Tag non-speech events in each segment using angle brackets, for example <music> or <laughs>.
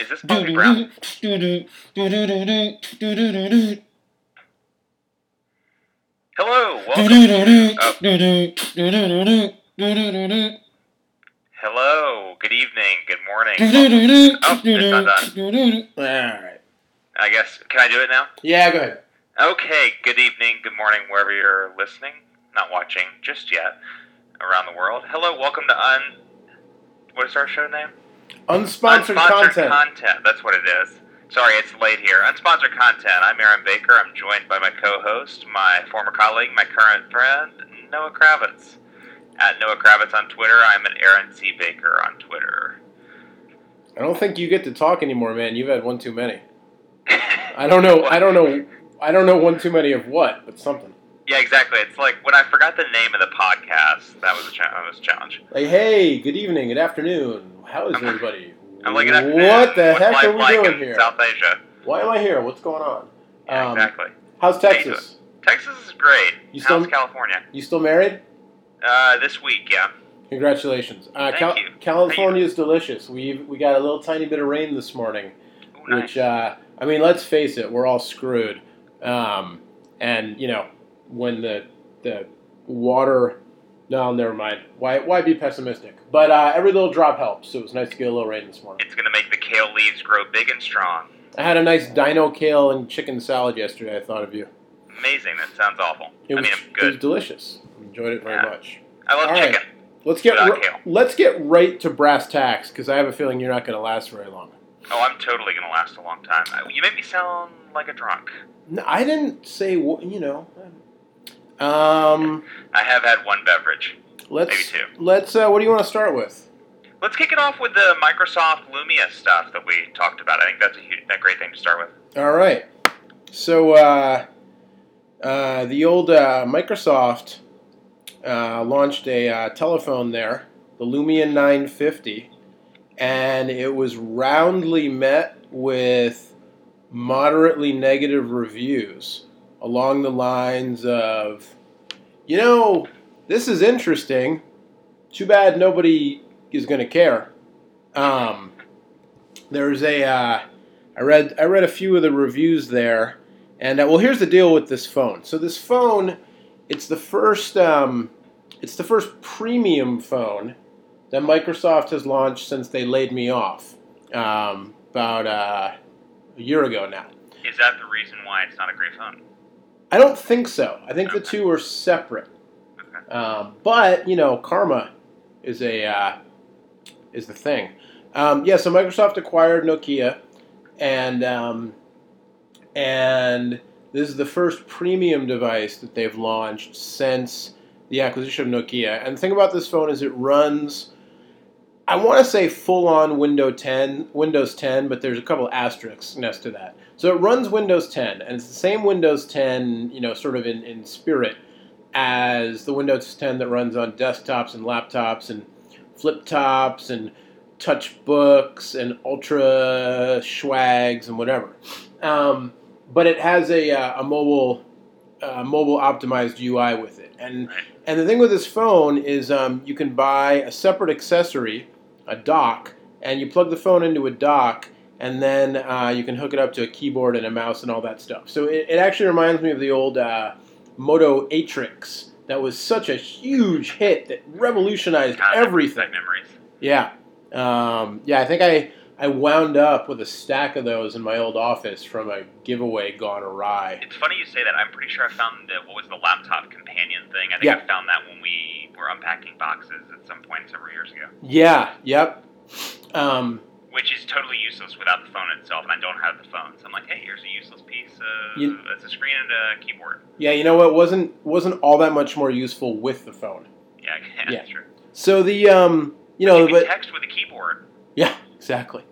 Is this Bobby Brown? Hello, welcome. Oh, hello, good evening, good morning. Oh, it's not done. All right. I guess, can I do it now? Yeah, go ahead. Okay, good evening, good morning, wherever you're listening, not watching just yet, around the world. Hello, welcome to Un. What is our show name? Unsponsored, content. content. That's what it is. Sorry, it's late here. Unsponsored content. I'm Aaron Baker. I'm joined by my co-host, my former colleague, my current friend, Noah Kravitz. At Noah Kravitz on Twitter. I'm at Aaron C. Baker on Twitter. I don't think you get to talk anymore, man. You've had one too many. <laughs> I don't know. I don't know. I don't know one too many of what, but something. Yeah, exactly. It's like when I forgot the name of the podcast. That was a, cha- that was a challenge. Like, hey, good evening, good afternoon. How is everybody? I'm like, what the What's heck are we like doing in here? South Asia. Why am I here? What's going on? Yeah, Um, exactly. How's Texas? Texas is great. You How's still- California? You still married? Uh, this week, yeah. Congratulations. Uh, Thank Cal- you. California is delicious. We we got a little tiny bit of rain this morning. Ooh, nice. which uh, I mean, let's face it, we're all screwed. Um, and you know, when the the water, no, never mind. Why why be pessimistic? But uh, every little drop helps. So it was nice to get a little rain this morning. It's gonna make the kale leaves grow big and strong. I had a nice dino kale and chicken salad yesterday. I thought of you. Amazing. That sounds awful. It I was, good. it was delicious. Enjoyed it very Yeah. much. I love all right. chicken. Let's get kale. let's get right to brass tacks because I have a feeling you're not going to last very long. Oh, I'm totally gonna last a long time. You make me sound like a drunk. No, I didn't say you know. Um, I have had one beverage. let's Maybe two. let's. Uh, what do you want to start with? Let's kick it off with the Microsoft Lumia stuff that we talked about. I think that's a, huge, a great thing to start with. All right. So uh, uh, the old uh, Microsoft uh, launched a uh, telephone there, the Lumia 950, and it was roundly met with moderately negative reviews along the lines of, you know, this is interesting. Too bad nobody is going to care. Um, there's a. Uh, I read I read a few of the reviews there, and uh, well, here's the deal with this phone. So this phone, it's the first um, it's the first premium phone that Microsoft has launched since they laid me off um, about uh, a year ago now. Is that the reason why it's not a great phone? I don't think so. I think the two are separate. Okay. Um, but you know, karma is a uh, is the thing. Um, yeah, so Microsoft acquired Nokia, and um, and this is the first premium device that they've launched since the acquisition of Nokia. And the thing about this phone is it runs. I want to say full on Windows 10, Windows 10, but there's a couple asterisks next to that. So it runs Windows 10, and it's the same Windows 10, you know, sort of in, in spirit as the Windows 10 that runs on desktops and laptops and flip tops and touch books and ultra schwags and whatever. Um, but it has a, uh, a mobile uh, mobile optimized UI with it. And and the thing with this phone is um, you can buy a separate accessory, a dock, and you plug the phone into a dock, and then uh, you can hook it up to a keyboard and a mouse and all that stuff. So it, it actually reminds me of the old uh, Moto Atrix that was such a huge hit that revolutionized God, everything. memories. Yeah, um, yeah. I think I I wound up with a stack of those in my old office from a giveaway gone awry. It's funny you say that. I'm pretty sure I found the, what was the laptop companion thing. I think Yeah. I found that when we were unpacking boxes at some point several years ago. Yeah. Yep. Um, Which is totally useless without the phone itself, and I don't have the phone. So I'm like, hey, here's a useless piece. Of, You- it's a screen and a keyboard. yeah. You know what? wasn't wasn't all that much more useful with the phone. Yeah, <laughs> Yeah. that's true. So the um, you know, you can but text with a keyboard. yeah, exactly.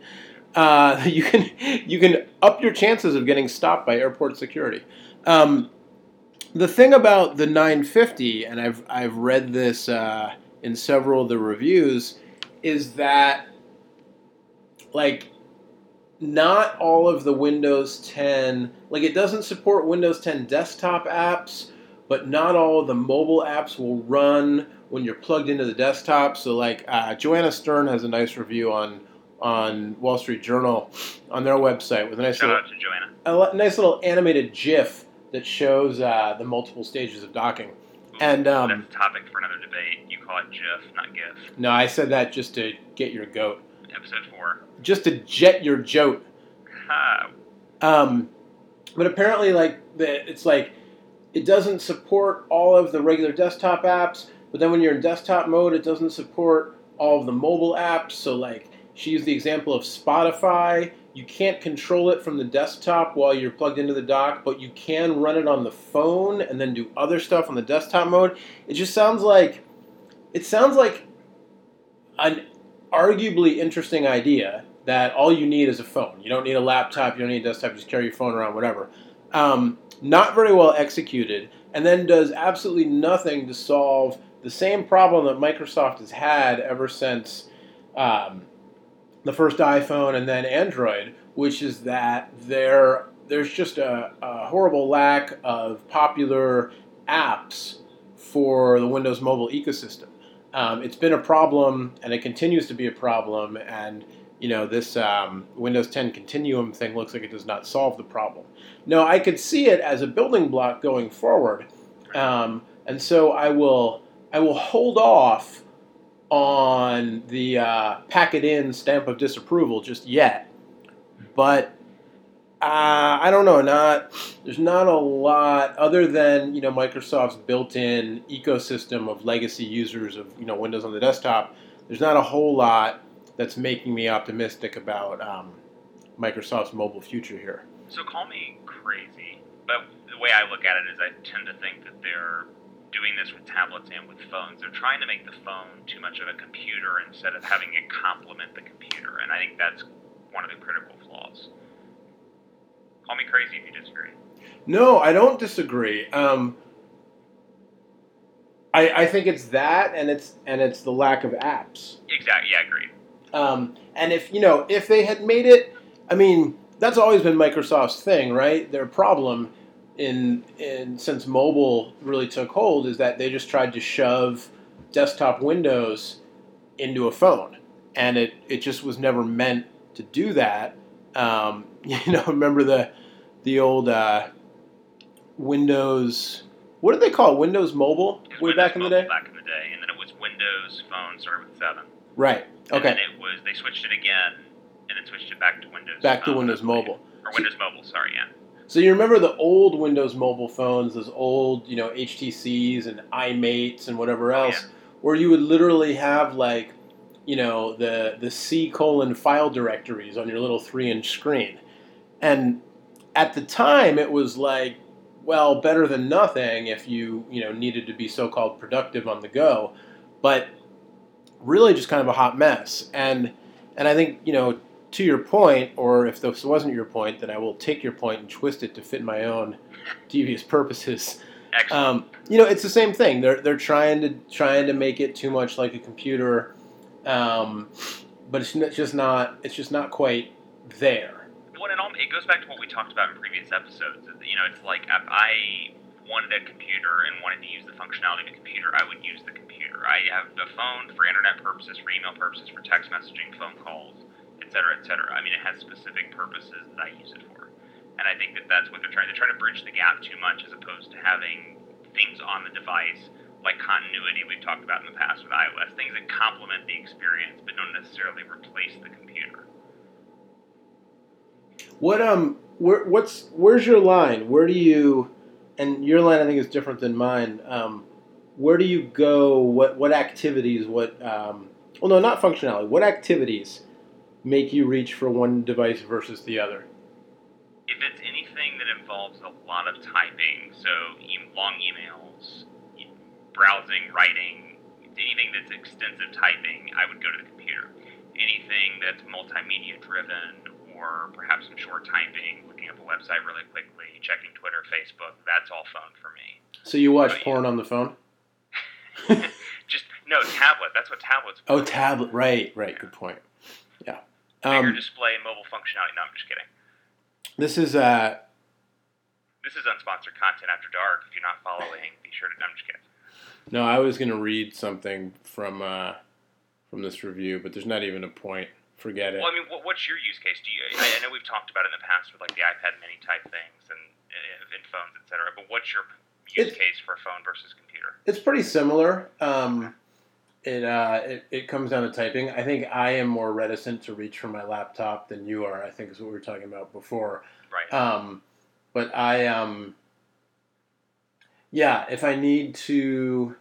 Uh, <laughs> you can you can up your chances of getting stopped by airport security. Um, the thing about the 950, and I've I've read this uh, in several of the reviews, is that like not all of the Windows 10, like it doesn't support Windows 10 desktop apps, but not all of the mobile apps will run when you're plugged into the desktop. So, like uh, Joanna Stern has a nice review on on Wall Street Journal on their website with a nice Shout little out to Joanna. a nice little animated GIF that shows uh, the multiple stages of docking. And, um, that's a topic for another debate. You call it GIF, not GIF. No, I said that just to get your goat, Episode four. just to jet your jote. Ha. Um, but apparently, like the, it's like it doesn't support all of the regular desktop apps. But then when you're in desktop mode, it doesn't support all of the mobile apps. So like she used the example of Spotify. You can't control it from the desktop while you're plugged into the dock, but you can run it on the phone and then do other stuff on the desktop mode. It just sounds like it sounds like an arguably interesting idea that all you need is a phone. You don't need a laptop, you don't need a desktop, just carry your phone around, whatever. Um, not very well executed, and then does absolutely nothing to solve the same problem that Microsoft has had ever since um, the first iPhone and then Android, which is that there there's just a, a horrible lack of popular apps for the Windows mobile ecosystem. Um, it's been a problem, and it continues to be a problem. And you know, this um, Windows 10 Continuum thing looks like it does not solve the problem. No, I could see it as a building block going forward, um, and so I will I will hold off on the uh, pack it in stamp of disapproval just yet. But uh, I don't know. Not there's not a lot other than you know Microsoft's built-in ecosystem of legacy users of you know Windows on the desktop. There's not a whole lot that's making me optimistic about um, Microsoft's mobile future here. So call me crazy, but the way I look at it is I tend to think that they're doing this with tablets and with phones. They're trying to make the phone too much of a computer instead of having it complement the computer, and I think that's one of the critical flaws. Call me crazy if you disagree. No, I don't disagree. Um, I, I think it's that, and it's and it's the lack of apps. Exactly. Yeah, agreed. Um, and if you know, if they had made it, I mean, that's always been Microsoft's thing, right? Their problem in in since mobile really took hold is that they just tried to shove desktop Windows into a phone, and it it just was never meant to do that. Um, <laughs> you know, remember the the old uh, Windows. What did they call it? Windows Mobile way Windows back in the day. Back in the day, and then it was Windows Phone started with seven. Right. And Okay. then it was they switched it again, and then switched it back to Windows. Back to Windows Mobile. or Windows Mobile. Sorry, yeah. So you remember the old Windows Mobile phones, those old, you know, HTCs and iMates and whatever else, where you would literally have like, you know, the the C colon file directories on your little three inch screen, and at the time it was like, well, better than nothing if you you know needed to be so called productive on the go, but really just kind of a hot mess, and and I think you know to your point, or if this wasn't your point, then I will take your point and twist it to fit my own devious purposes. Um, you know, it's the same thing. They're they're trying to trying to make it too much like a computer, um, but it's just not. It's just not quite there. Well, all, it goes back to what we talked about in previous episodes. You know, it's like if I wanted a computer and wanted to use the functionality of a computer, I would use the computer. I have a phone for internet purposes, for email purposes, for text messaging, phone calls, et cetera, et cetera. I mean, it has specific purposes that I use it for. And I think that that's what they're trying. They're trying to bridge the gap too much as opposed to having things on the device like continuity we've talked about in the past with iOS, things that complement the experience but don't necessarily replace the computer. What um, where what's where's your line? Where do you, and your line I think is different than mine. Um, where do you go? What what activities? What um, well no, not functionality. What activities make you reach for one device versus the other? if it's anything that involves a lot of typing, so long emails, browsing, writing, anything that's extensive typing, I would go to the computer. Anything that's multimedia driven, or perhaps some short typing, looking up a website really quickly, checking Twitter, Facebook, that's all phone for me. So you watch Oh, yeah. porn on the phone? <laughs> Just no tablet. That's what tablets. Oh, tablet. Right, right. Good point. Bigger Um, display, mobile functionality. No, I'm just kidding. this is uh, This is unsponsored content after dark. If you're not following, be sure to. No, I'm just kidding. no. I was gonna read something from uh, from this review, but there's not even a point. Forget it. Well, I mean, what, what's your use case? Do you? I, I know we've talked about it in the past with like the iPad Mini type things and in phones, etc. But what's your use It's- case for a phone versus computer? It's pretty similar. Um, it, uh, it it comes down to typing. I think I am more reticent to reach for my laptop than you are. I think is what we were talking about before. Right. Um, but I um, yeah, if I need to,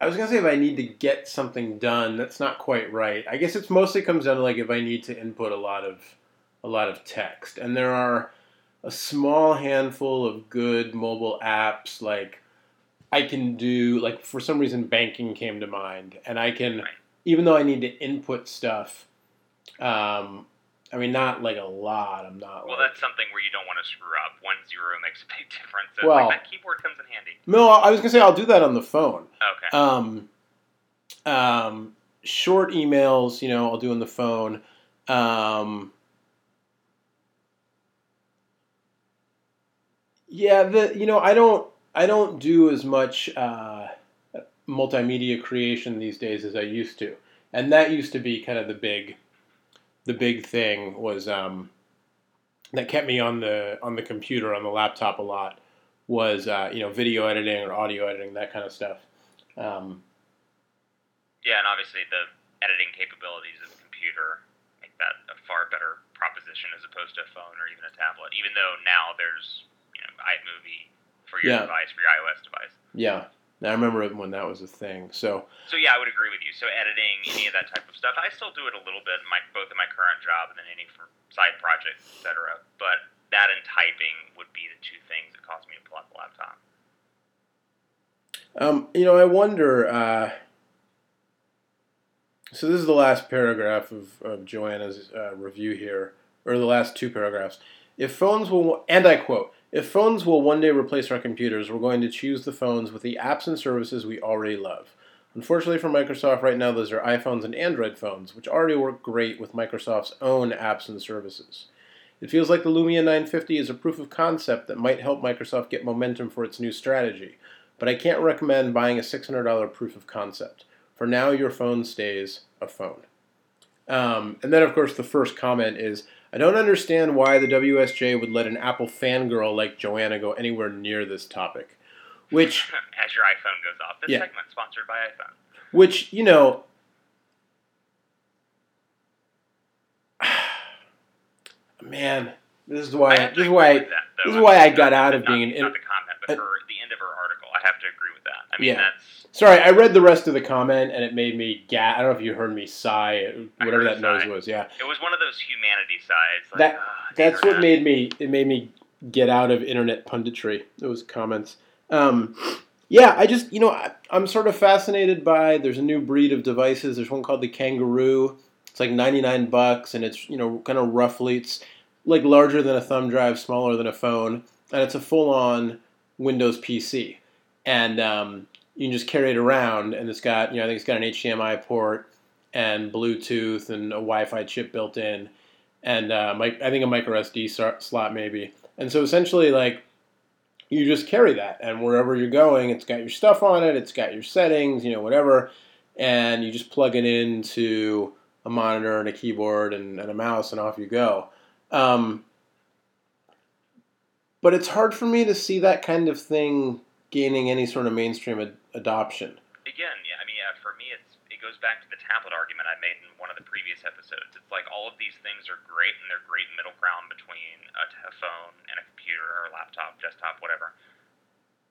I was gonna say if I need to get something done, that's not quite right. I guess it's mostly comes down to like if I need to input a lot of a lot of text, and there are a small handful of good mobile apps like I can do like for some reason banking came to mind and I can Right. even though I need to input stuff um I mean not like a lot I'm not well, like that's something where you don't want to screw up. One zero makes a big <laughs> difference. Well- like that keyboard comes in handy. No I was going to say I'll do that on the phone Okay. um um short emails you know I'll do on the phone um Yeah, the you know I don't I don't do as much uh, multimedia creation these days as I used to, and that used to be kind of the big the big thing was um, that kept me on the on the computer on the laptop a lot was uh, you know video editing or audio editing that kind of stuff. Um, yeah, and obviously the editing capabilities of a computer make that a far better proposition as opposed to a phone or even a tablet. Even though now there's you know iMovie for your Yeah. device, for your iOS device. yeah, I remember when that was a thing. So So yeah, I would agree with you. So editing, any of that type of stuff, I still do it a little bit, my both in my current job and then any for side projects, etc. But that and typing would be the two things that cause me to pull out the laptop. Um, you know, I wonder. Uh, so this is the last paragraph of, of Joanna's uh, review here, or the last two paragraphs. If phones will, and I quote, if phones will one day replace our computers, we're going to choose the phones with the apps and services we already love. Unfortunately for Microsoft, right now those are iPhones and Android phones, which already work great with Microsoft's own apps and services. It feels like the Lumia 950 is a proof of concept that might help Microsoft get momentum for its new strategy but I can't recommend buying a $600 proof of concept. For now, your phone stays a phone. Um, and then, of course, the first comment is I don't understand why the WSJ would let an Apple fangirl like Joanna go anywhere near this topic. Which, <laughs> As your iPhone goes off, this Yeah. segment sponsored by iPhone. which you know, <sighs> man, this is why this is why that, this is I why I got not- out of not- being an not the comment, but her the end of her article. I have to agree with. I mean, Yeah. that's Sorry, I read the rest of the comment and it made me ga I don't know if you heard me sigh, whatever that noise sigh. was. Yeah, it was one of those humanity sighs. Like, That- ah, that's what made me. It made me get out of internet punditry. Those comments. Um, yeah, I just you know I, I'm sort of fascinated by. There's a new breed of devices. There's one called the Kangaroo. It's like 99 bucks, and it's you know kind of roughly it's like larger than a thumb drive, smaller than a phone, and it's a full-on Windows PC. And um, you can just carry it around, and it's got you know I think it's got an HDMI port and Bluetooth and a Wi-Fi chip built in, and uh, mic- I think a micro SD slot maybe. And so essentially, like you just carry that, and wherever you're going, it's got your stuff on it, it's got your settings, you know, whatever, and you just plug it into a monitor and a keyboard and, and a mouse, and off you go. Um, but it's hard for me to see that kind of thing gaining any sort of mainstream ad- adoption. again, yeah, I mean, yeah, for me, it's it goes back to the tablet argument I made in one of the previous episodes. It's like all of these things are great, and they're great middle ground between a, phone and a computer or a laptop, desktop, whatever.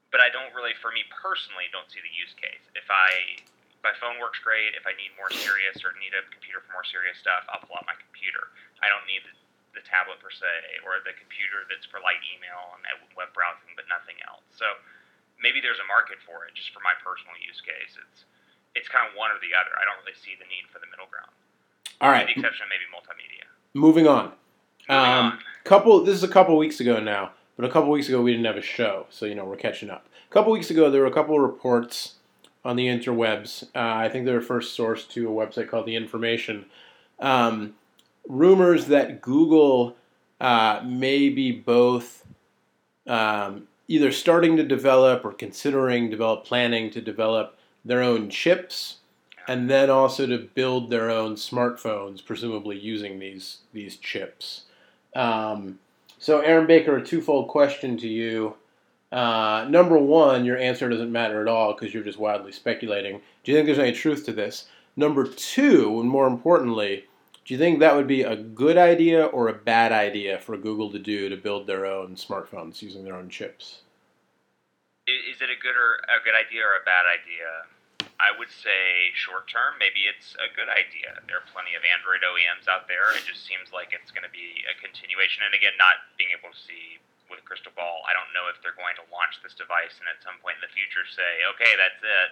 But I don't really, for me personally, don't see the use case. If I my phone works great, if I need more serious or need a computer for more serious stuff, I'll pull out my computer. I don't need the, the tablet per se, or the computer that's for light email and web browsing, but nothing else. So maybe there's a market for it. Just for my personal use case, it's it's kind of one or the other. I don't really see the need for the middle ground, All with the exception of maybe multimedia. moving on. Um, couple. This is a couple weeks ago now, but a couple weeks ago we didn't have a show, so you know we're catching up. A couple weeks ago there were a couple of reports on the interwebs. Uh, I think they were first sourced to a website called The Information. Um, rumors that Google uh, may be both um, either starting to develop or considering develop, planning to develop their own chips, and then also to build their own smartphones, presumably using these these chips. Um, so, Aaron Baker, a twofold question to you. Uh, number one, your answer doesn't matter at all because you're just wildly speculating. Do you think there's any truth to this? Number two, and more importantly, do you think that would be a good idea or a bad idea for Google to do to build their own smartphones using their own chips? Is it a good or a good idea or a bad idea? I would say short term, maybe it's a good idea. There are plenty of Android OEMs out there. It just seems like it's going to be a continuation. And again, not being able to see with a crystal ball, I don't know if they're going to launch this device and at some point in the future say, okay, that's it.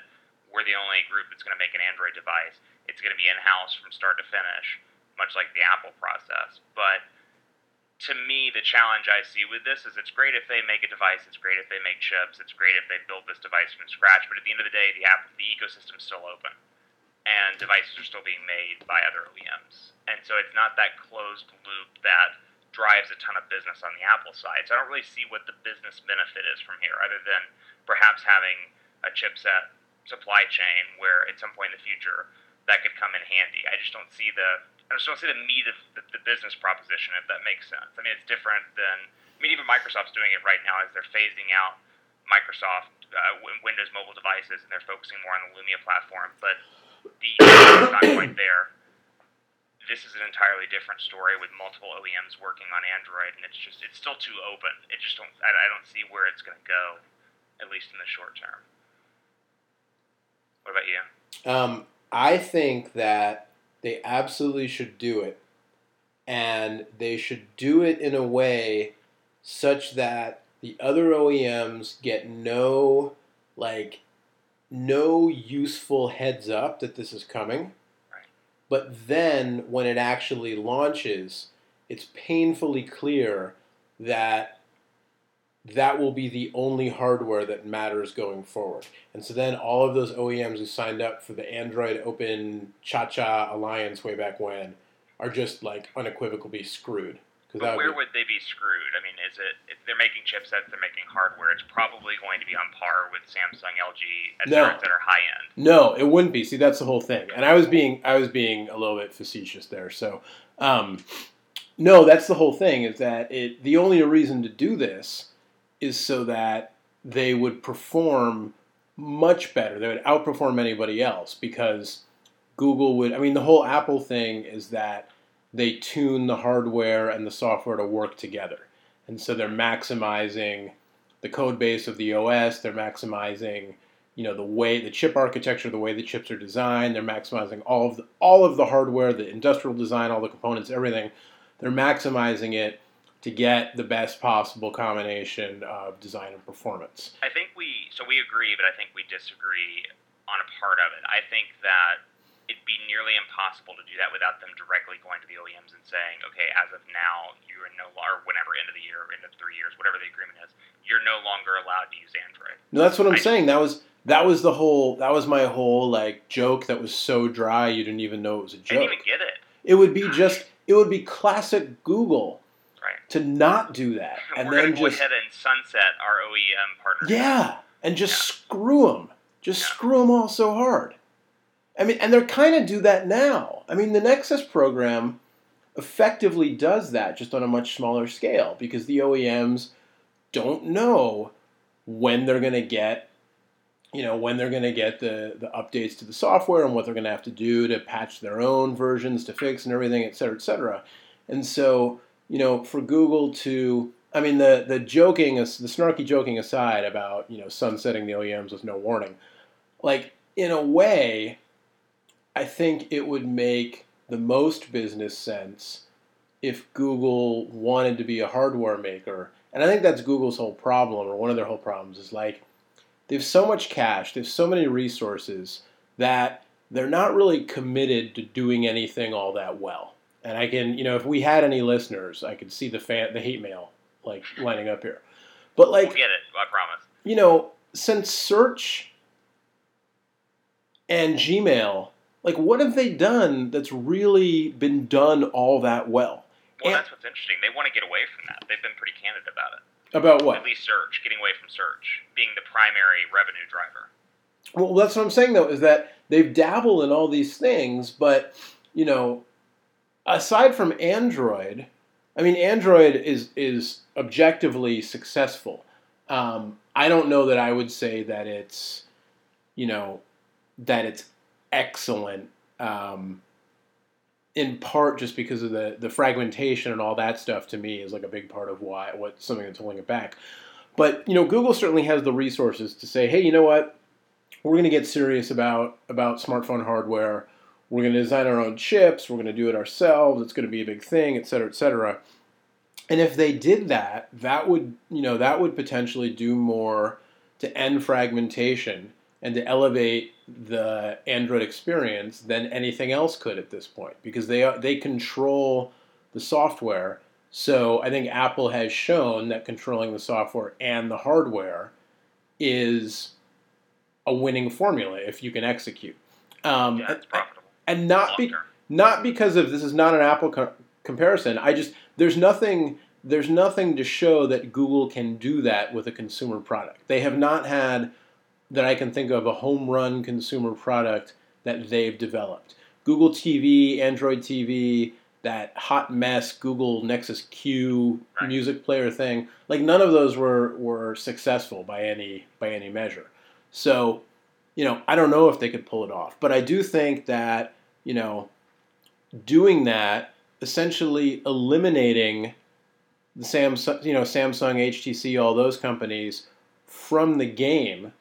We're the only group that's going to make an Android device. It's going to be in house from start to finish, much like the Apple process. But to me, the challenge I see with this is it's great if they make a device, it's great if they make chips, it's great if they build this device from scratch. But at the end of the day, the app, the ecosystem's still open, and devices are still being made by other OEMs, and so it's not that closed loop that drives a ton of business on the Apple side. So I don't really see what the business benefit is from here, other than perhaps having a chipset supply chain where at some point in the future that could come in handy. I just don't see the I just don't see the meat of the, the, business proposition, if that makes sense. I mean, it's different than, I mean, even Microsoft's doing it right now as they're phasing out Microsoft uh, Windows mobile devices and they're focusing more on the Lumia platform. But the is not quite there. This is an entirely different story with multiple OEMs working on Android, and it's just it's still too open. It just don't I, I don't see where it's going to go, at least in the short term. What about you? Um, I think that they absolutely should do it. And they should do it in a way such that the other OEMs get no, like, no useful heads up that this is coming. But then when it actually launches, it's painfully clear that that will be the only hardware that matters going forward. And so then all of those OEMs who signed up for the Android Open Cha Cha Alliance way back when are just like unequivocally screwed. But where would they be screwed? I mean, is it if they're making chipsets, they're making hardware. It's probably going to be on par with Samsung, LG, no. that are high end. No, it wouldn't be. See, that's the whole thing. And I was being I was being a little bit facetious there. So, um, no, that's the whole thing. Is that it? The only reason to do this is so that they would perform much better. They would outperform anybody else because Google would. I mean, the whole Apple thing is that they tune the hardware and the software to work together. And so they're maximizing the code base of the OS, they're maximizing you know the way the chip architecture, the way the chips are designed, they're maximizing all of the all of the hardware, the industrial design, all the components, everything. They're maximizing it to get the best possible combination of design and performance. I think we so we agree, but I think we disagree on a part of it. I think that it'd be nearly impossible to do that without them directly going to the OEMs and saying, okay, as of now, you are no longer, whenever end of the year, end of three years, whatever the agreement is, you're no longer allowed to use Android. No, that's what I'm I saying. That was that was the whole that was my whole like joke that was so dry you didn't even know it was a joke. I didn't even get it. It would be just it would be classic Google to not do that, <laughs> and We're then just go ahead and sunset our OEM partners. Yeah, and just yeah. screw them. Just yeah. screw them all so hard. I mean, and they're kind of do that now. I mean, the Nexus program effectively does that, just on a much smaller scale, because the OEMs don't know when they're going to get you know when they're going to get the, the updates to the software and what they're going to have to do to patch their own versions to fix and everything et cetera et cetera and so you know, for Google to, I mean, the the joking, the snarky joking aside about you know sunsetting the OEMs with no warning, like in a way, I think it would make the most business sense if Google wanted to be a hardware maker, and I think that's Google's whole problem, or one of their whole problems, is like they have so much cash, they have so many resources that they're not really committed to doing anything all that well and I can, you know, if we had any listeners, I could see the fan, the hate mail like lining up here. But like, we'll get it. I promise. You know, since search and Gmail. Like, what have they done that's really been done all that well? Well, And- that's what's interesting. They want to get away from that. They've been pretty candid about it. About what? At least search, getting away from search, being the primary revenue driver. Well, that's what I'm saying though, is that they've dabbled in all these things, but you know, aside from Android, I mean, Android is is objectively successful. Um, I don't know that I would say that it's, you know, that it's excellent. Um, in part, just because of the the fragmentation and all that stuff, to me is like a big part of why what something that's holding it back. But you know, Google certainly has the resources to say, hey, you know what, we're going to get serious about about smartphone hardware. We're going to design our own chips. We're going to do it ourselves. It's going to be a big thing, et cetera, et cetera. And if they did that, that would you know that would potentially do more to end fragmentation and to elevate the Android experience than anything else could at this point because they are, they control the software. So I think Apple has shown that controlling the software and the hardware is a winning formula if you can execute. Um, Yeah, it's profitable. And not be, not because of this is not an Apple co- comparison. I just there's nothing there's nothing to show that Google can do that with a consumer product. They have not had that I can think of a home run consumer product that they've developed. Google TV, Android TV, that hot mess Google Nexus Q Right. music player thing, like none of those were were successful by any by any measure. So, you know, I don't know if they could pull it off, but I do think that, you know, doing that essentially eliminating the Samsung, you know, Samsung, HTC, all those companies from the game.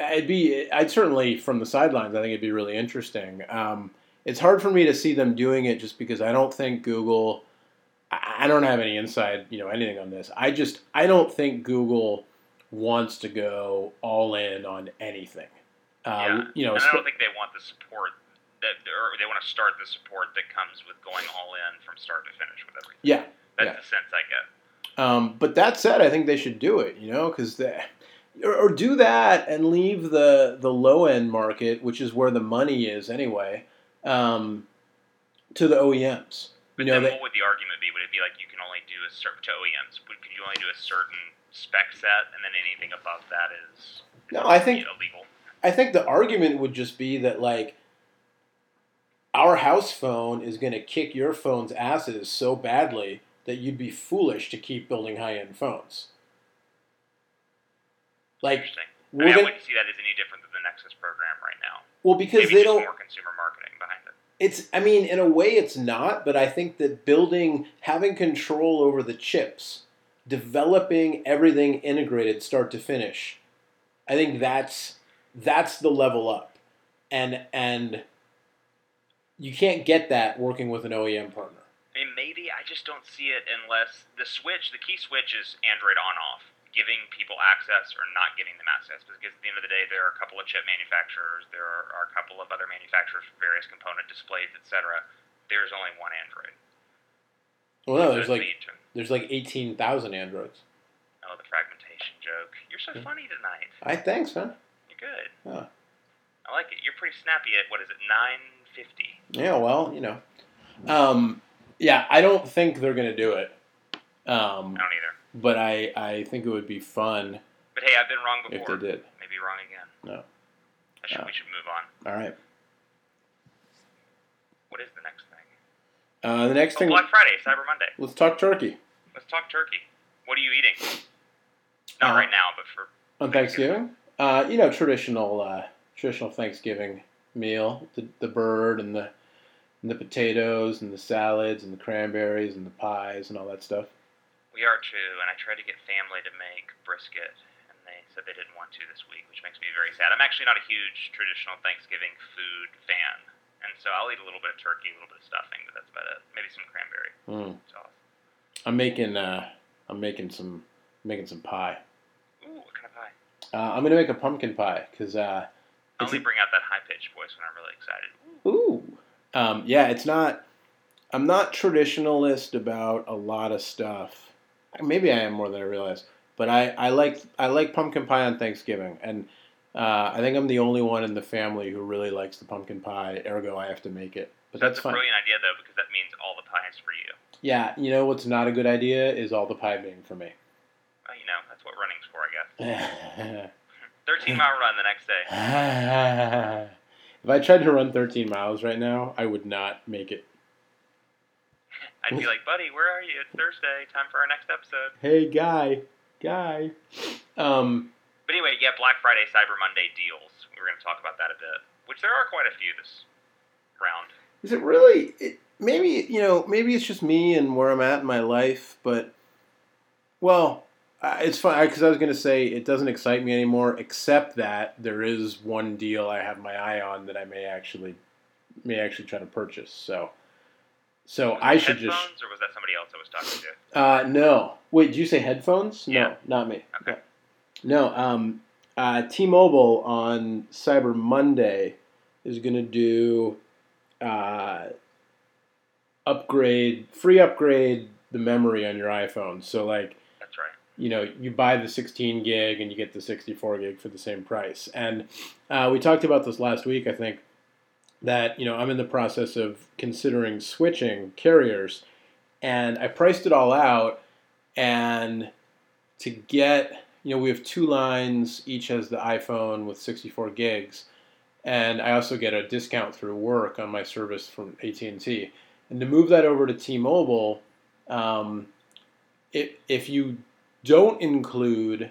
I'd be, I'd certainly from the sidelines. I think it'd be really interesting. Um, it's hard for me to see them doing it just because I don't think Google. I I don't have any inside, you know, anything on this. I just, I don't think Google wants to go all in on anything. yeah. Um, you know, and I don't think they want the support that, or they want to start the support that comes with going all in from start to finish with everything. yeah. That's yeah. the sense I get. Um, but that said, I think they should do it, you know, because or, or do that and leave the the low end market, which is where the money is anyway, um, to the OEMs. You know, then they, what would the argument be? Would it be like you can only do a certain to OEMs? Would, could you only do a certain spec set, and then anything above that is no, I think illegal? I think the argument would just be that like our house phone is going to kick your phone's asses so badly that you'd be foolish to keep building high end phones. Like Interesting. I mean, I wouldn't see that as any different than the Nexus program right now. well because Maybe they don't more consumer marketing behind it. It's, I mean, in a way it's not, but I think that building, having control over the chips, developing everything integrated start to finish, I think that's, that's the level up. And, and you can't get that working with an OEM partner. I mean, maybe I just don't see it unless the switch, the key switch is Android on off, giving people access or not giving them access. Because at the end of the day, there are a couple of chip manufacturers, there are, are a couple of other manufacturers for various component displays, etc. There's only one Android. Well, no, there's like, there's like 18,000 Androids. Oh, the fragmentation joke. You're so funny tonight. I thanks, huh? You're good. Huh. I like it. You're pretty snappy at what is it, 950? Yeah, well, you know. Um, yeah, I don't think they're going to do it. Um, I don't either. but I, I think it would be fun But hey, I've been wrong before. if they did. Maybe wrong again. No. I should, No. We should move on. All right. What is the next thing? Uh, the next Oh, thing, Black Friday, Cyber Monday. let's talk turkey Let's talk turkey. What are you eating? Not Uh, right now, but for on Thanksgiving. Uh, you know, traditional uh, traditional Thanksgiving meal: the, the bird and the and the potatoes and the salads and the cranberries and the pies and all that stuff. we are too. And I tried to get family to make brisket, and they said they didn't want to this week, which makes me very sad. I'm actually not a huge traditional Thanksgiving food fan, and so I'll eat a little bit of turkey, a little bit of stuffing, but that's about it. Maybe some cranberry Mm. sauce. I'm making uh, I'm making some making some pie. Ooh, what kind of pie? Uh, I'm gonna make a pumpkin pie because uh, I It's only a- bring out that high pitched voice when I'm really excited. Ooh. Um, yeah, it's not. I'm not traditionalist about a lot of stuff. Maybe I am more than I realize. But I, I like I like pumpkin pie on Thanksgiving, and Uh, I think I'm the only one in the family who really likes the pumpkin pie. Ergo, I have to make it. But That's, that's a fine. brilliant idea though, because that means all the pies for you. Yeah, you know what's not a good idea is all the pie being for me. Well, you know, that's what running's for, I guess. <laughs> 13 mile run the next day. <laughs> if I tried to run 13 miles right now, I would not make it. I'd be like, buddy, where are you? It's Thursday. Time for our next episode. Hey, guy, guy. Um, But anyway, yeah, Black Friday, Cyber Monday deals. We are going to talk about that a bit, which there are quite a few this round. is it really? It, maybe you know. Maybe it's just me and where I'm at in my life. But well, uh, it's fine because I was going to say it doesn't excite me anymore. Except that there is one deal I have my eye on that I may actually may actually try to purchase. So. So Was I should just. headphones, or was that somebody else I was talking to? Uh, no. Wait, did you say headphones? Yeah. No, not me. Okay. No. Um, uh, T-Mobile on Cyber Monday is going to do uh, upgrade, free upgrade the memory on your iPhone. So like. You know, you buy the 16 gig and you get the 64 gig for the same price. And uh, we talked about this last week, I think, that, you know, I'm in the process of considering switching carriers. And I priced it all out. And to get, you know, we have two lines, each has the iPhone with 64 gigs. And I also get a discount through work on my service from AT&T. And to move that over to T-Mobile, um, if, if you don't include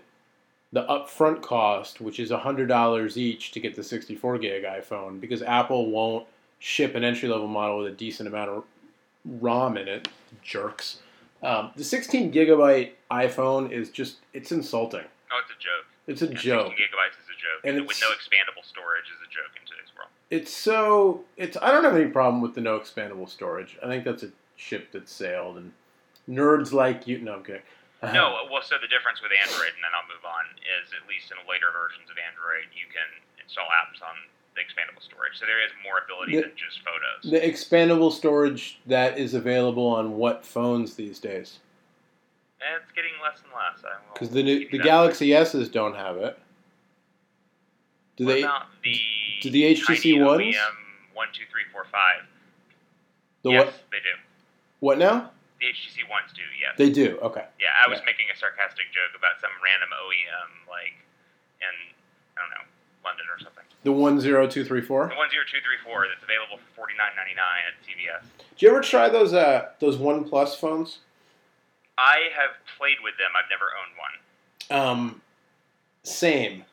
the upfront cost, which is $100 each to get the 64 gig iPhone, because Apple won't ship an entry level model with a decent amount of ROM in it, jerks. Um, the 16 gigabyte iPhone is just, it's insulting. Oh, it's a joke. It's a Yeah, joke. 16 gigabytes is a joke. And And with no expandable storage is a joke in today's world. It's so, it's, I don't have any problem with the no expandable storage. I think that's a ship that's sailed and nerds like you, no, I'm kidding. No, uh-huh. well, so the difference with Android, and then I'll move on, is at least in later versions of Android, you can install apps on the expandable storage. So there is more ability The- than just photos. The expandable storage that is available on what phones these days? And it's getting less and less. Because the new, the Galaxy S's don't have it. Do what they? the do the HTC ones? One, two, three, four, five? The yes, what? they do. What now? The HTC ones do. Yes. They do. Okay. yeah, I was yeah. making a sarcastic joke about some random OEM like in I don't know London or something. The one zero two three four. The one zero two three four that's available for forty nine ninety nine at CVS. Do you ever try those uh those OnePlus phones? I have played with them. I've never owned one. Um, same.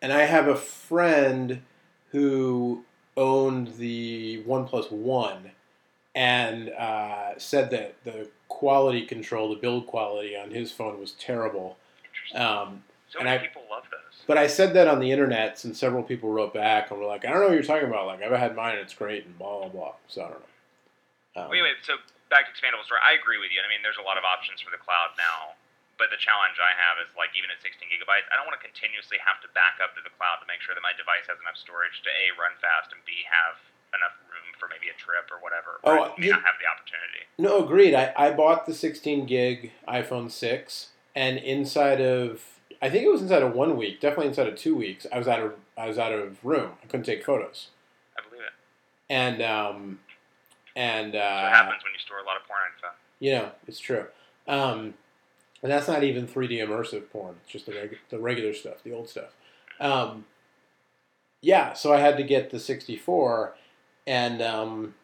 And I have a friend who owned the OnePlus One, and uh, said that the quality control, the build quality on his phone was terrible. Um, so and many I- people love those. but I said that on the internet, and several people wrote back and were like, "I don't know what you're talking about. Like, I've had mine, and it's great, and blah blah blah." So I don't know. Um, Wait, wait. So back to expandable storage. I agree with you. I mean, there's a lot of options for the cloud now. But the challenge I have is like even at 16 gigabytes, I don't want to continuously have to back up to the cloud to make sure that my device has enough storage to a run fast and b have enough room for maybe a trip or whatever. Oh, I may you- not have the opportunity. No, agreed. I, I bought the 16 gig iPhone 6, and inside of I think it was inside of one week, definitely inside of two weeks, I was out of I was out of room. I couldn't take photos, I believe it. and um, and That's what uh, happens when you store a lot of porn info. you know it's true. Um, and that's not even 3D immersive porn; it's just the reg- the regular stuff, the old stuff. Um, yeah, so I had to get the 64, and um,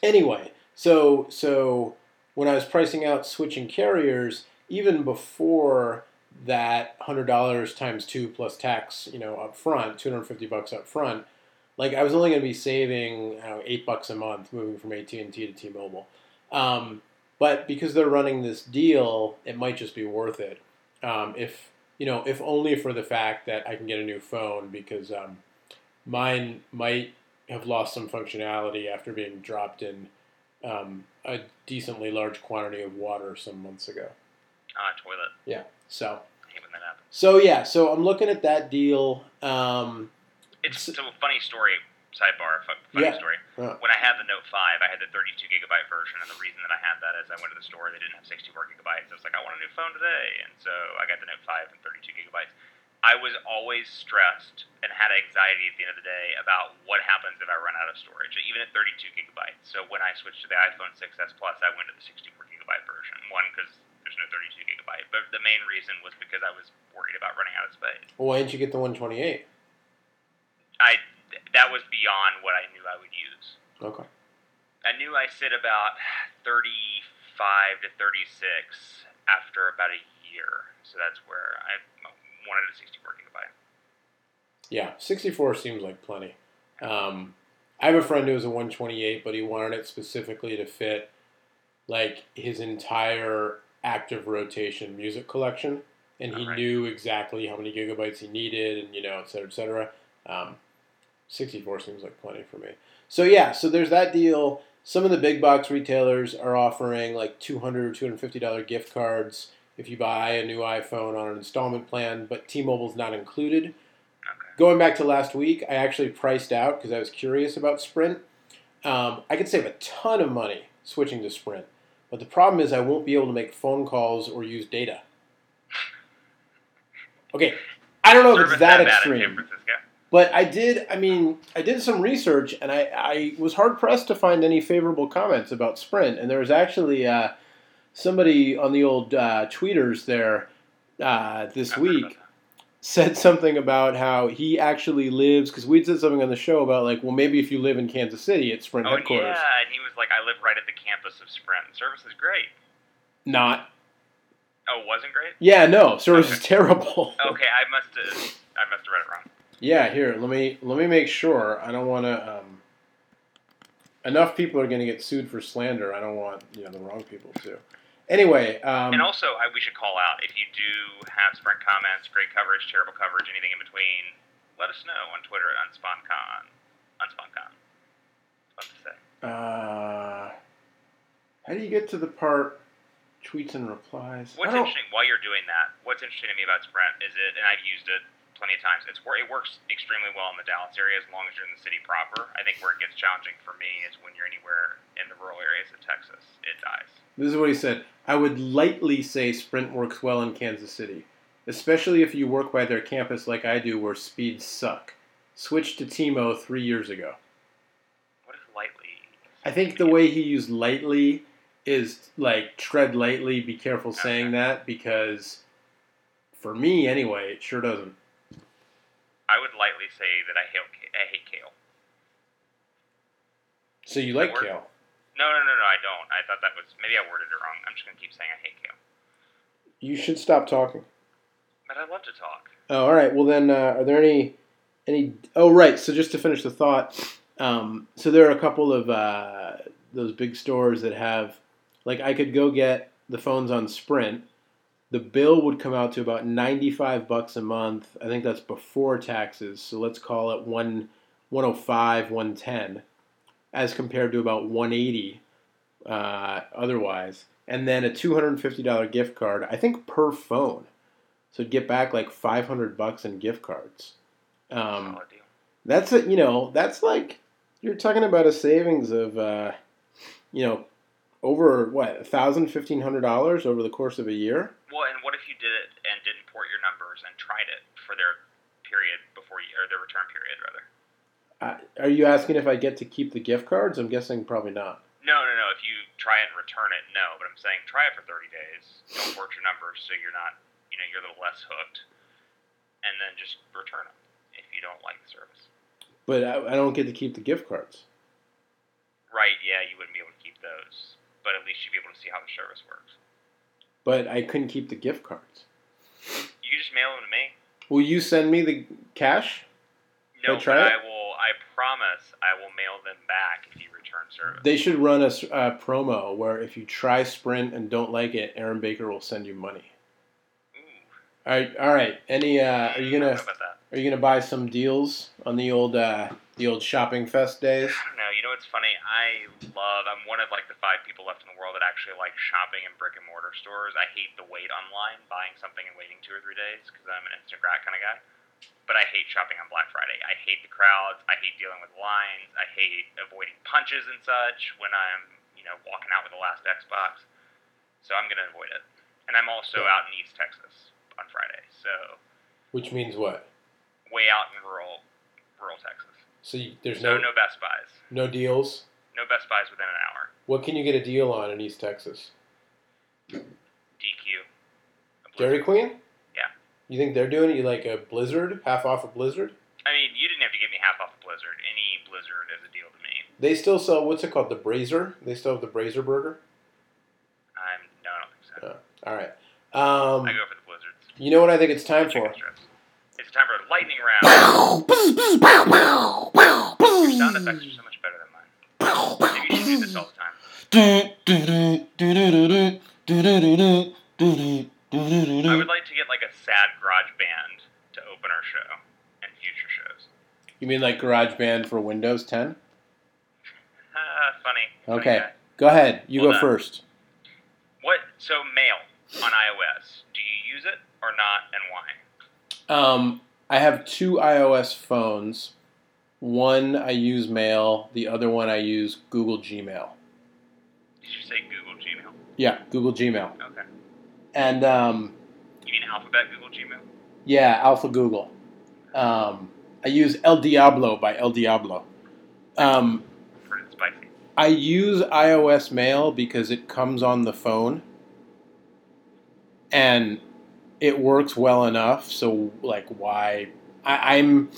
anyway, so so when I was pricing out switching carriers, even before that hundred dollars times two plus tax, you know, up front, two hundred fifty bucks up front, like I was only going to be saving know, eight bucks a month moving from AT and T to T-Mobile. Um, but because they're running this deal, it might just be worth it. Um, if you know, if only for the fact that I can get a new phone because um, mine might have lost some functionality after being dropped in um, a decently large quantity of water some months ago. Ah, toilet. Yeah. So, hate when that happens. so yeah, so I'm looking at that deal. Um, It's so a funny story. Sidebar, funny Yeah. story. Yeah. When I had the Note 5, I had the 32 gigabyte version, and the reason that I had that is I went to the store, they didn't have 64 gigabytes. I was like, I want a new phone today, and so I got the Note 5 and 32 gigabytes. I was always stressed and had anxiety at the end of the day about what happens if I run out of storage, even at 32 gigabytes. So when I switched to the iPhone 6s Plus, I went to the 64 gigabyte version. One, because there's no 32 gigabyte, but the main reason was because I was worried about running out of space. Well, why didn't you get the 128? I that was beyond what I knew I would use. Okay. I knew I sit about 35 to 36 after about a year, so that's where I wanted a 64 gigabyte. Yeah, 64 seems like plenty. Um, I have a friend who has a 128, but he wanted it specifically to fit like his entire active rotation music collection, and he Alright. knew exactly how many gigabytes he needed, and you know, et cetera, et cetera. Um, 64 seems like plenty for me. So yeah, so there's that deal. Some of the big box retailers are offering like 200 or 250 dollar gift cards if you buy a new iPhone on an installment plan, but T-Mobile's not included. Okay. Going back to last week, I actually priced out because I was curious about Sprint. Um, I could save a ton of money switching to Sprint, but the problem is I won't be able to make phone calls or use data. Okay, I don't know if it's that San extreme, but I did. I mean, I did some research, and I, I was hard pressed to find any favorable comments about Sprint. And there was actually uh, somebody on the old uh, tweeters there uh, this I've heard about week said something about how he actually lives because we said something on the show about like, well, maybe if you live in Kansas City, it's Sprint. Oh headquarters. yeah, and he was like, "I live right at the campus of Sprint. The service is great." Not. Oh, it wasn't great. Yeah, no, service is terrible. <laughs> Okay, I must have I must have read it wrong. Yeah, here let me let me make sure. I don't want to. Um, enough people are going to get sued for slander. I don't want you know the wrong people to. Anyway, um, And also, I, we should call out if you do have Sprint comments, great coverage, terrible coverage, anything in between. Let us know on Twitter at UnsponCon. UnsponCon. Fun to say. uh, how do you get to the part tweets and replies? What's interesting while you're doing that? What's interesting to me about Sprint is it, and I've used it plenty of times. It's where it works extremely well in the Dallas area as long as you're in the city proper. I think where it gets challenging for me is when you're anywhere in the rural areas of Texas. It dies. This is what he said. I would lightly say Sprint works well in Kansas City, especially if you work by their campus like I do, where speeds suck. Switched to T-Mo three years ago. What is lightly? I think the way he used lightly is like tread lightly, be careful saying that because for me anyway, it sure doesn't. I would lightly say that I hate I hate kale. So you like Word. kale. No, no, no, no. I don't. I thought that was maybe I worded it wrong. I'm just gonna keep saying I hate kale. You should stop talking. But I love to talk. Oh, all right. Well, then, uh, are there any, any? Oh, right. So just to finish the thought, um, so there are a couple of uh, those big stores that have, like, I could go get the phones on Sprint. The bill would come out to about ninety-five bucks a month. I think that's before taxes. So let's call it one, one hundred five, one ten, as compared to about one eighty, uh, otherwise. And then a two hundred and fifty dollar gift card. I think per phone. So it'd get back like 500 bucks in gift cards. Um, that's a, you know, that's like you're talking about a savings of, uh, you know, over what a thousand, fifteen hundred dollars over the course of a year. Well, and what if you did it and didn't port your numbers and tried it for their period before you, or their return period rather? Uh, are you asking if I get to keep the gift cards? I'm guessing probably not. No, no, no. If you try it and return it, no. But I'm saying try it for 30 days. Don't port your numbers so you're not, you know, you're a little less hooked, and then just return them if you don't like the service. But I, I don't get to keep the gift cards. Right? Yeah, you wouldn't be able to keep those, but at least you'd be able to see how the service works. But I couldn't keep the gift cards. You can just mail them to me. Will you send me the cash? No, I try it? I will. I promise I will mail them back if you return service. They should run a uh, promo where if you try Sprint and don't like it, Aaron Baker will send you money. Ooh. All right, all right. Any? Uh, are you gonna know about that? are you gonna buy some deals on the old uh, the old shopping fest days? Know. You know what's funny? I love. I'm one of like the five people left in the world that actually like shopping in brick and mortar stores. I hate the wait online, buying something and waiting two or three days because I'm an instant grat kind of guy. But I hate shopping on Black Friday. I hate the crowds. I hate dealing with lines. I hate avoiding punches and such when I'm, you know, walking out with the last Xbox. So I'm gonna avoid it. And I'm also Yeah. out in East Texas on Friday. So Which means what? way out in rural rural Texas. So you, there's So no no Best Buys. no deals. No Best Buys within an hour. What can you get a deal on in East Texas? DQ. Dairy Queen? Yeah. You think they're doing it? You like a Blizzard, half off a Blizzard? I mean, you didn't have to give me half off a Blizzard. Any Blizzard is a deal to me. They still sell what's it called? The Brazier. They still have the Brazier burger. I'm no, I don't think so. Yeah. All right. Um, I go for the Blizzards. you know what I think it's time for? Strips. It's time for a lightning round. Your sound effects are so much better than mine. Maybe you should do this all the time. I would like to get like a sad garage band to open our show and future shows. You mean like GarageBand for Windows 10? Ah, <laughs> funny. funny Okay. guy. Go ahead. You Hold go on. first. What? So mail on iOS. Do you use it or not, and why? Um, I have two iOS phones. One I use Mail. The other one I use Google Gmail. Did you say Google Gmail? Yeah, Google Gmail. Okay. And um, You mean Alphabet Google Gmail? yeah, Alpha Google. Um, I use El Diablo by El Diablo. Um, spicy. I use iOS Mail because it comes on the phone and it works well enough. So, like, why? I, I'm.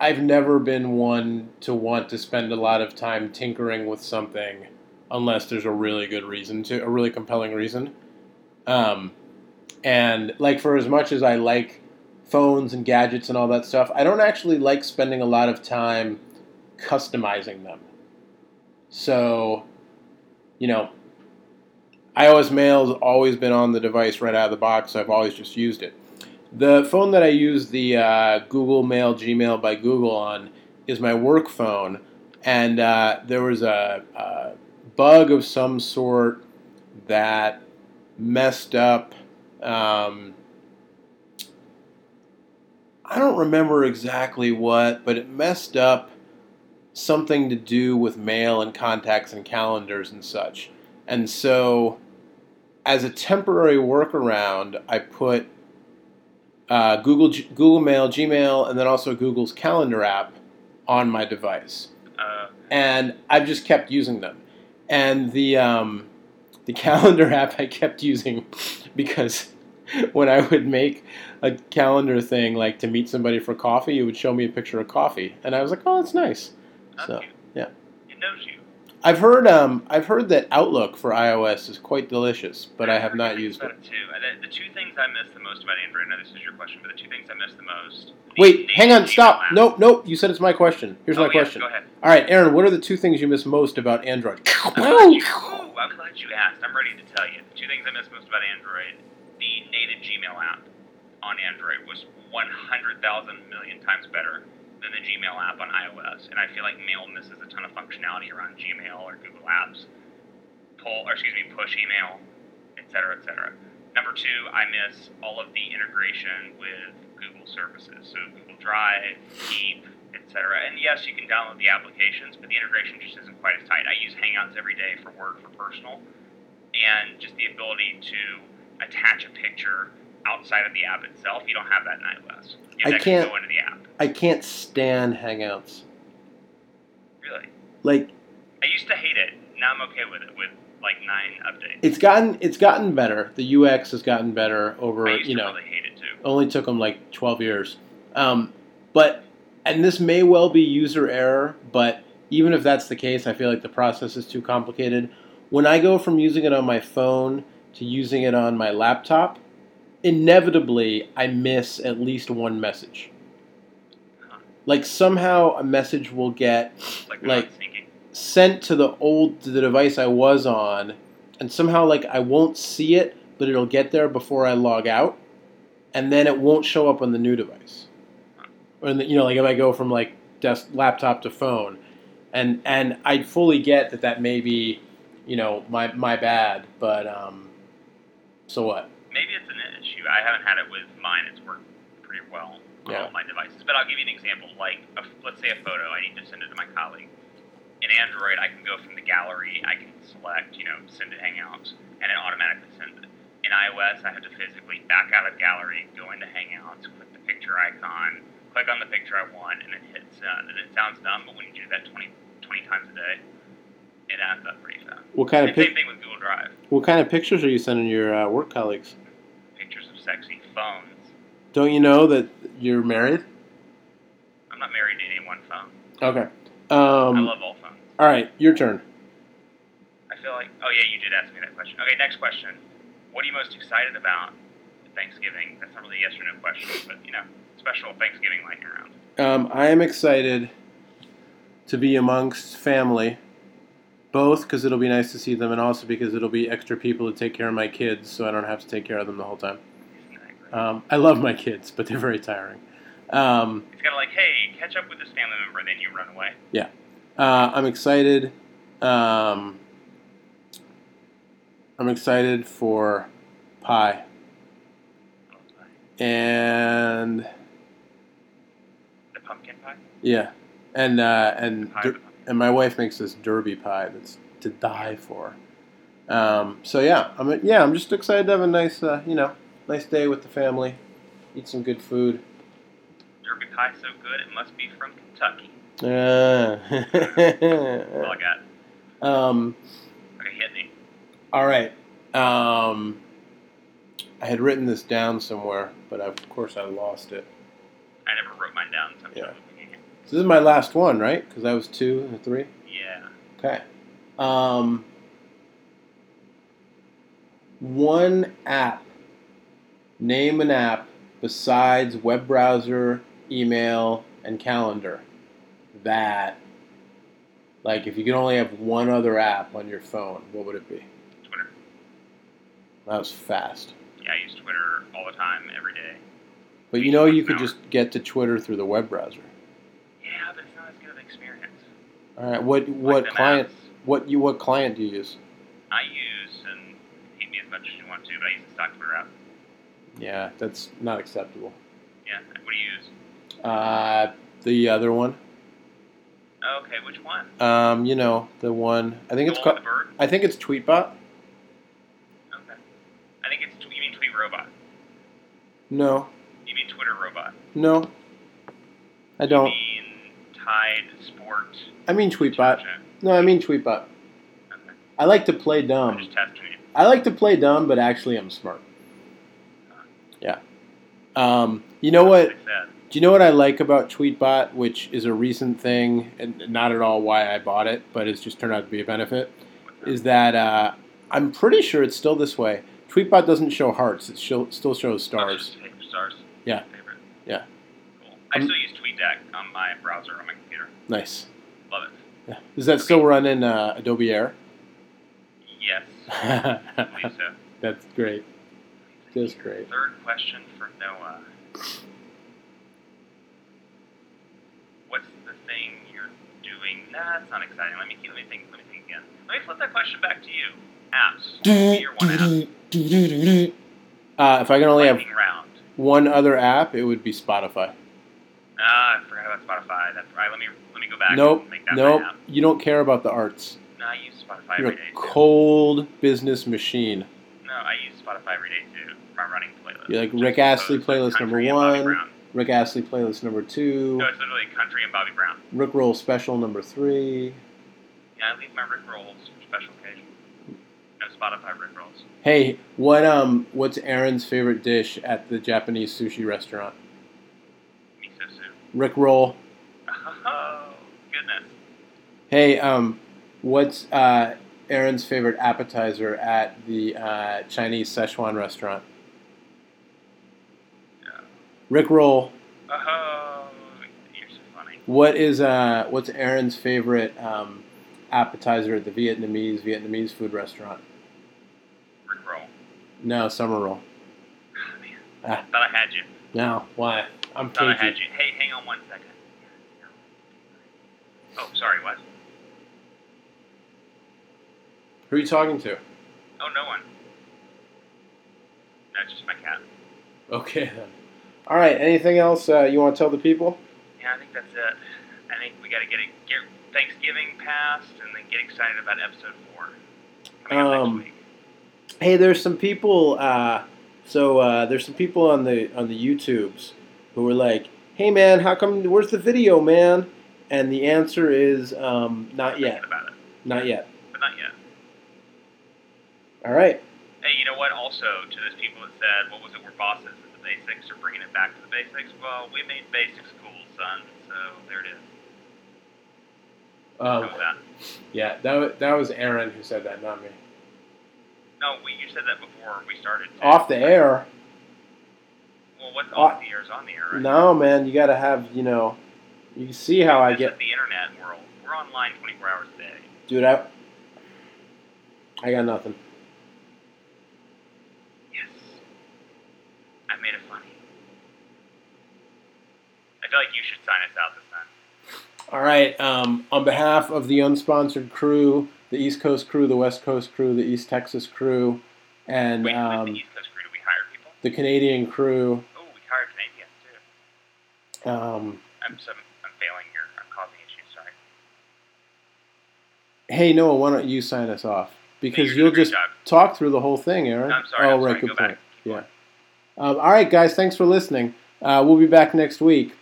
I've never been one to want to spend a lot of time tinkering with something unless there's a really good reason to, a really compelling reason. Um, and, like, for as much as I like phones and gadgets and all that stuff, I don't actually like spending a lot of time customizing them. So, you know, iOS Mail's always been on the device right out of the box, so I've always just used it. The phone that I use the uh, Google Mail Gmail by Google on is my work phone, and uh, there was a, a bug of some sort that messed up. Um, I don't remember exactly what, but it messed up something to do with mail and contacts and calendars and such. And so, as a temporary workaround, I put uh, Google G- Google Mail, Gmail, and then also Google's Calendar app on my device, Uh, and I've just kept using them. And the um, the <laughs> calendar app I kept using <laughs> because <laughs> when I would make a calendar thing like to meet somebody for coffee, it would show me a picture of coffee, and I was like, oh, that's nice. that's So, cute. yeah. It knows you. I've heard um I've heard that Outlook for iOS is quite delicious, but I have not used about it. it too. The, the two things I miss the most about Android. Now this is your question, but the two things I miss the most. the Wait, native hang on, stop. app. Nope, nope. You said it's my question. Here's Oh, my yeah, question. Go ahead. All right, Aaron, what are the two things you miss most about Android? <laughs> I'm glad, you, ooh, I'm glad you asked. I'm ready to tell you. The two things I miss most about Android: the native Gmail app on Android was 100,000 million times better than the Gmail app on iOS, and I feel like Mail misses a ton of functionality around Gmail or Google Apps, pull or excuse me, push email, et cetera, et cetera. Number two, I miss all of the integration with Google services, so Google Drive, Keep, etc. And yes, you can download the applications, but the integration just isn't quite as tight. I use Hangouts every day for work, for personal, and just the ability to attach a picture outside of the app itself. You don't have that in iOS. You I have to can't- go into the app. I can't stand Hangouts. Really, Like I used to hate it. Now I'm okay with it. With like nine updates. it's gotten it's gotten better. The UX has gotten better over I used you to know really hate it too. only took them like 12 years. Um, but, and this may well be user error, but even if that's the case, I feel like the process is too complicated. When I go from using it on my phone to using it on my laptop, inevitably I miss at least one message. Like somehow a message will get like like- sent to the old to the device I was on, and somehow like I won't see it, but it'll get there before I log out, and then it won't show up on the new device. Or in the, you know, like if I go from like desk laptop to phone, and and I fully get that that may be, you know, my my bad, but um, so what? Maybe it's an issue. I haven't had it with mine. It's worked pretty well on Yeah. all my devices. But I'll give you an example. Like, a, let's say a photo. I need to send it to my colleague. In Android, I can go from the gallery. I can select, you know, send to Hangouts, and it automatically sends it. In iOS, I have to physically back out of gallery, go into Hangouts, click the picture picture icon, click on the picture I want, and then hit send. Uh, and it sounds dumb, but when you do that 20, 20 times a day, it adds up pretty fast. What kind of And same thing with Google Drive. What kind of pictures are you sending your uh, work colleagues? Pictures of sexy phones. Don't you know that you're married? I'm not married to any one phone. Okay. I Um, love all phones. all right, your turn. I feel like, oh yeah, you did ask me that question. Okay, next question. What are you most excited about Thanksgiving? That's not really a yes or no question, but you know, special Thanksgiving lightning round. Um, I am excited to be amongst family, both because it'll be nice to see them, and also because it'll be extra people to take care of my kids, so I don't have to take care of them the whole time. Isn't that great? Um, I love my kids, but they're very tiring. Um, it's kind of like, hey, catch up with this family member, then you run away. uh, I'm excited. Um, I'm excited for pie pie. and The pumpkin pie. yeah, and uh, and Pie der- with pumpkin. And my wife makes this derby pie that's to die for. Um, so yeah, I'm yeah, I'm just excited to have a nice uh, you know nice day with the family, eat some good food. Derby pie so good, it must be from Kentucky. Uh, That's all I got. <laughs> um, Okay, hit me. all right. Um, I had written this down somewhere, but of course I lost it. I never wrote mine down, so Yeah. This is my last one, right? Because I was two and three. Yeah. Okay. Um, one app. Name an app besides web browser, email, and calendar. That, like, if you could only have one other app on your phone, what would it be? Twitter. That was fast. Yeah, I use Twitter all the time, every day. But you know, you could just get to Twitter through the web browser. Yeah, but it's not as good of an experience. All right. What what the client? maps. What you what client do you use? I use, and hate me as much as you want to, but I use the stock Twitter app. Yeah, that's not acceptable. Yeah. What do you use? Uh, the other one. Okay, which one? Um, you know, the one. I think the it's called. I think it's Tweetbot. Okay. I think it's, you mean Tweet Robot. No, You mean Twitter Robot. no, I don't. Tide Sport. I mean Tweetbot. No, I mean Tweetbot. Okay. I like to play I'm dumb. just testing you. I like to play dumb, but actually I'm smart. Yeah. Um, you know what? Like Do you know what I like about Tweetbot, which is a recent thing, and not at all why I bought it, but it's just turned out to be a benefit? That? Is that uh, I'm pretty sure it's still this way. Tweetbot doesn't show hearts; it show, still shows Oh, stars. just stars. Yeah. I Um, still use TweetDeck on my browser on my computer. Nice. Love it. Yeah. Does that still run in uh, Adobe Air? Yes. <laughs> So. That's great. Just great. Third question for Noah. What's the thing you're doing? Nah, that's not exciting. Let me let me think. Let me think again. Let me flip that question back to you. Apps. Give me your one app. Uh, if I can only have round. one other app, it would be Spotify. Ah, I forgot about Spotify. That's right. Let me let me go back Nope, and make that nope. app. You don't care about the arts. No, I use Spotify You're every a day too. cold business machine. No, I use Spotify every day too. For my running playlist. You're like Rick Astley playlist number country and Bobby one. Rick Astley playlist number two. No, it's literally country and Bobby Brown. Rick Roll special number three. Yeah, I leave my Rick rolls for special occasion. No Spotify Rick rolls. Hey, what um, what's Aaron's favorite dish at the Japanese sushi restaurant? Rick Roll. Oh, goodness. Hey, um, what's uh, Aaron's favorite appetizer at the uh, Chinese Szechuan restaurant? Yeah. Rick Roll. Oh, you're so funny. What is uh, what's Aaron's favorite um, appetizer at the Vietnamese Vietnamese food restaurant? Rick roll. No, summer roll. Oh, man. Ah. Thought I had you. No, why? I'm Thought I cagey. had you. Hey, hang on one second. Oh, sorry, what? Who are you talking to? Oh, no one. That's just my cat. Okay then. All right. Anything else uh, you want to tell the people? Yeah, I think that's it. I think we got to get it, get Thanksgiving passed and then get excited about episode four. Um. Hey, there's some people. Uh, so uh, there's some people on the on the YouTubes who were like, "Hey man, how come? Where's the video, man?" And the answer is, um, "Not yet, about it, not yet." but not yet. All right. Hey, you know what? Also, to those people that said, what was it, we're bosses at the basics or bringing it back to the basics? Well, we made basics cool, son. So there it is. Um, How that? yeah, that that was Aaron who said that, not me. No, we, you said that before we started. too. Off the air. Well, what's Off- off the air is on the air, right? No, man, you got to have, you know, you see how I get, the internet world. We're online 24 hours a day. dude. I, I got nothing. Yes. I made it funny. I feel like you should sign us out this time. All right. Um, on behalf of the unsponsored crew, the East Coast crew, the West Coast crew, the East Texas crew, and Wait, um, the East Coast crew, do we hire people? the Canadian crew, Oh, we hired Canadians too. um, I'm some, I'm failing here. I'm causing issues. Sorry. hey Noah, why don't you sign us off? Because you're you'll doing a great just job. talk through the whole thing, Aaron. No, I'm sorry. Oh, I'm right. sorry. Good Go point. Yeah. Um, all right, guys. Thanks for listening. Uh, we'll be back next week,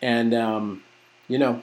and um, you know.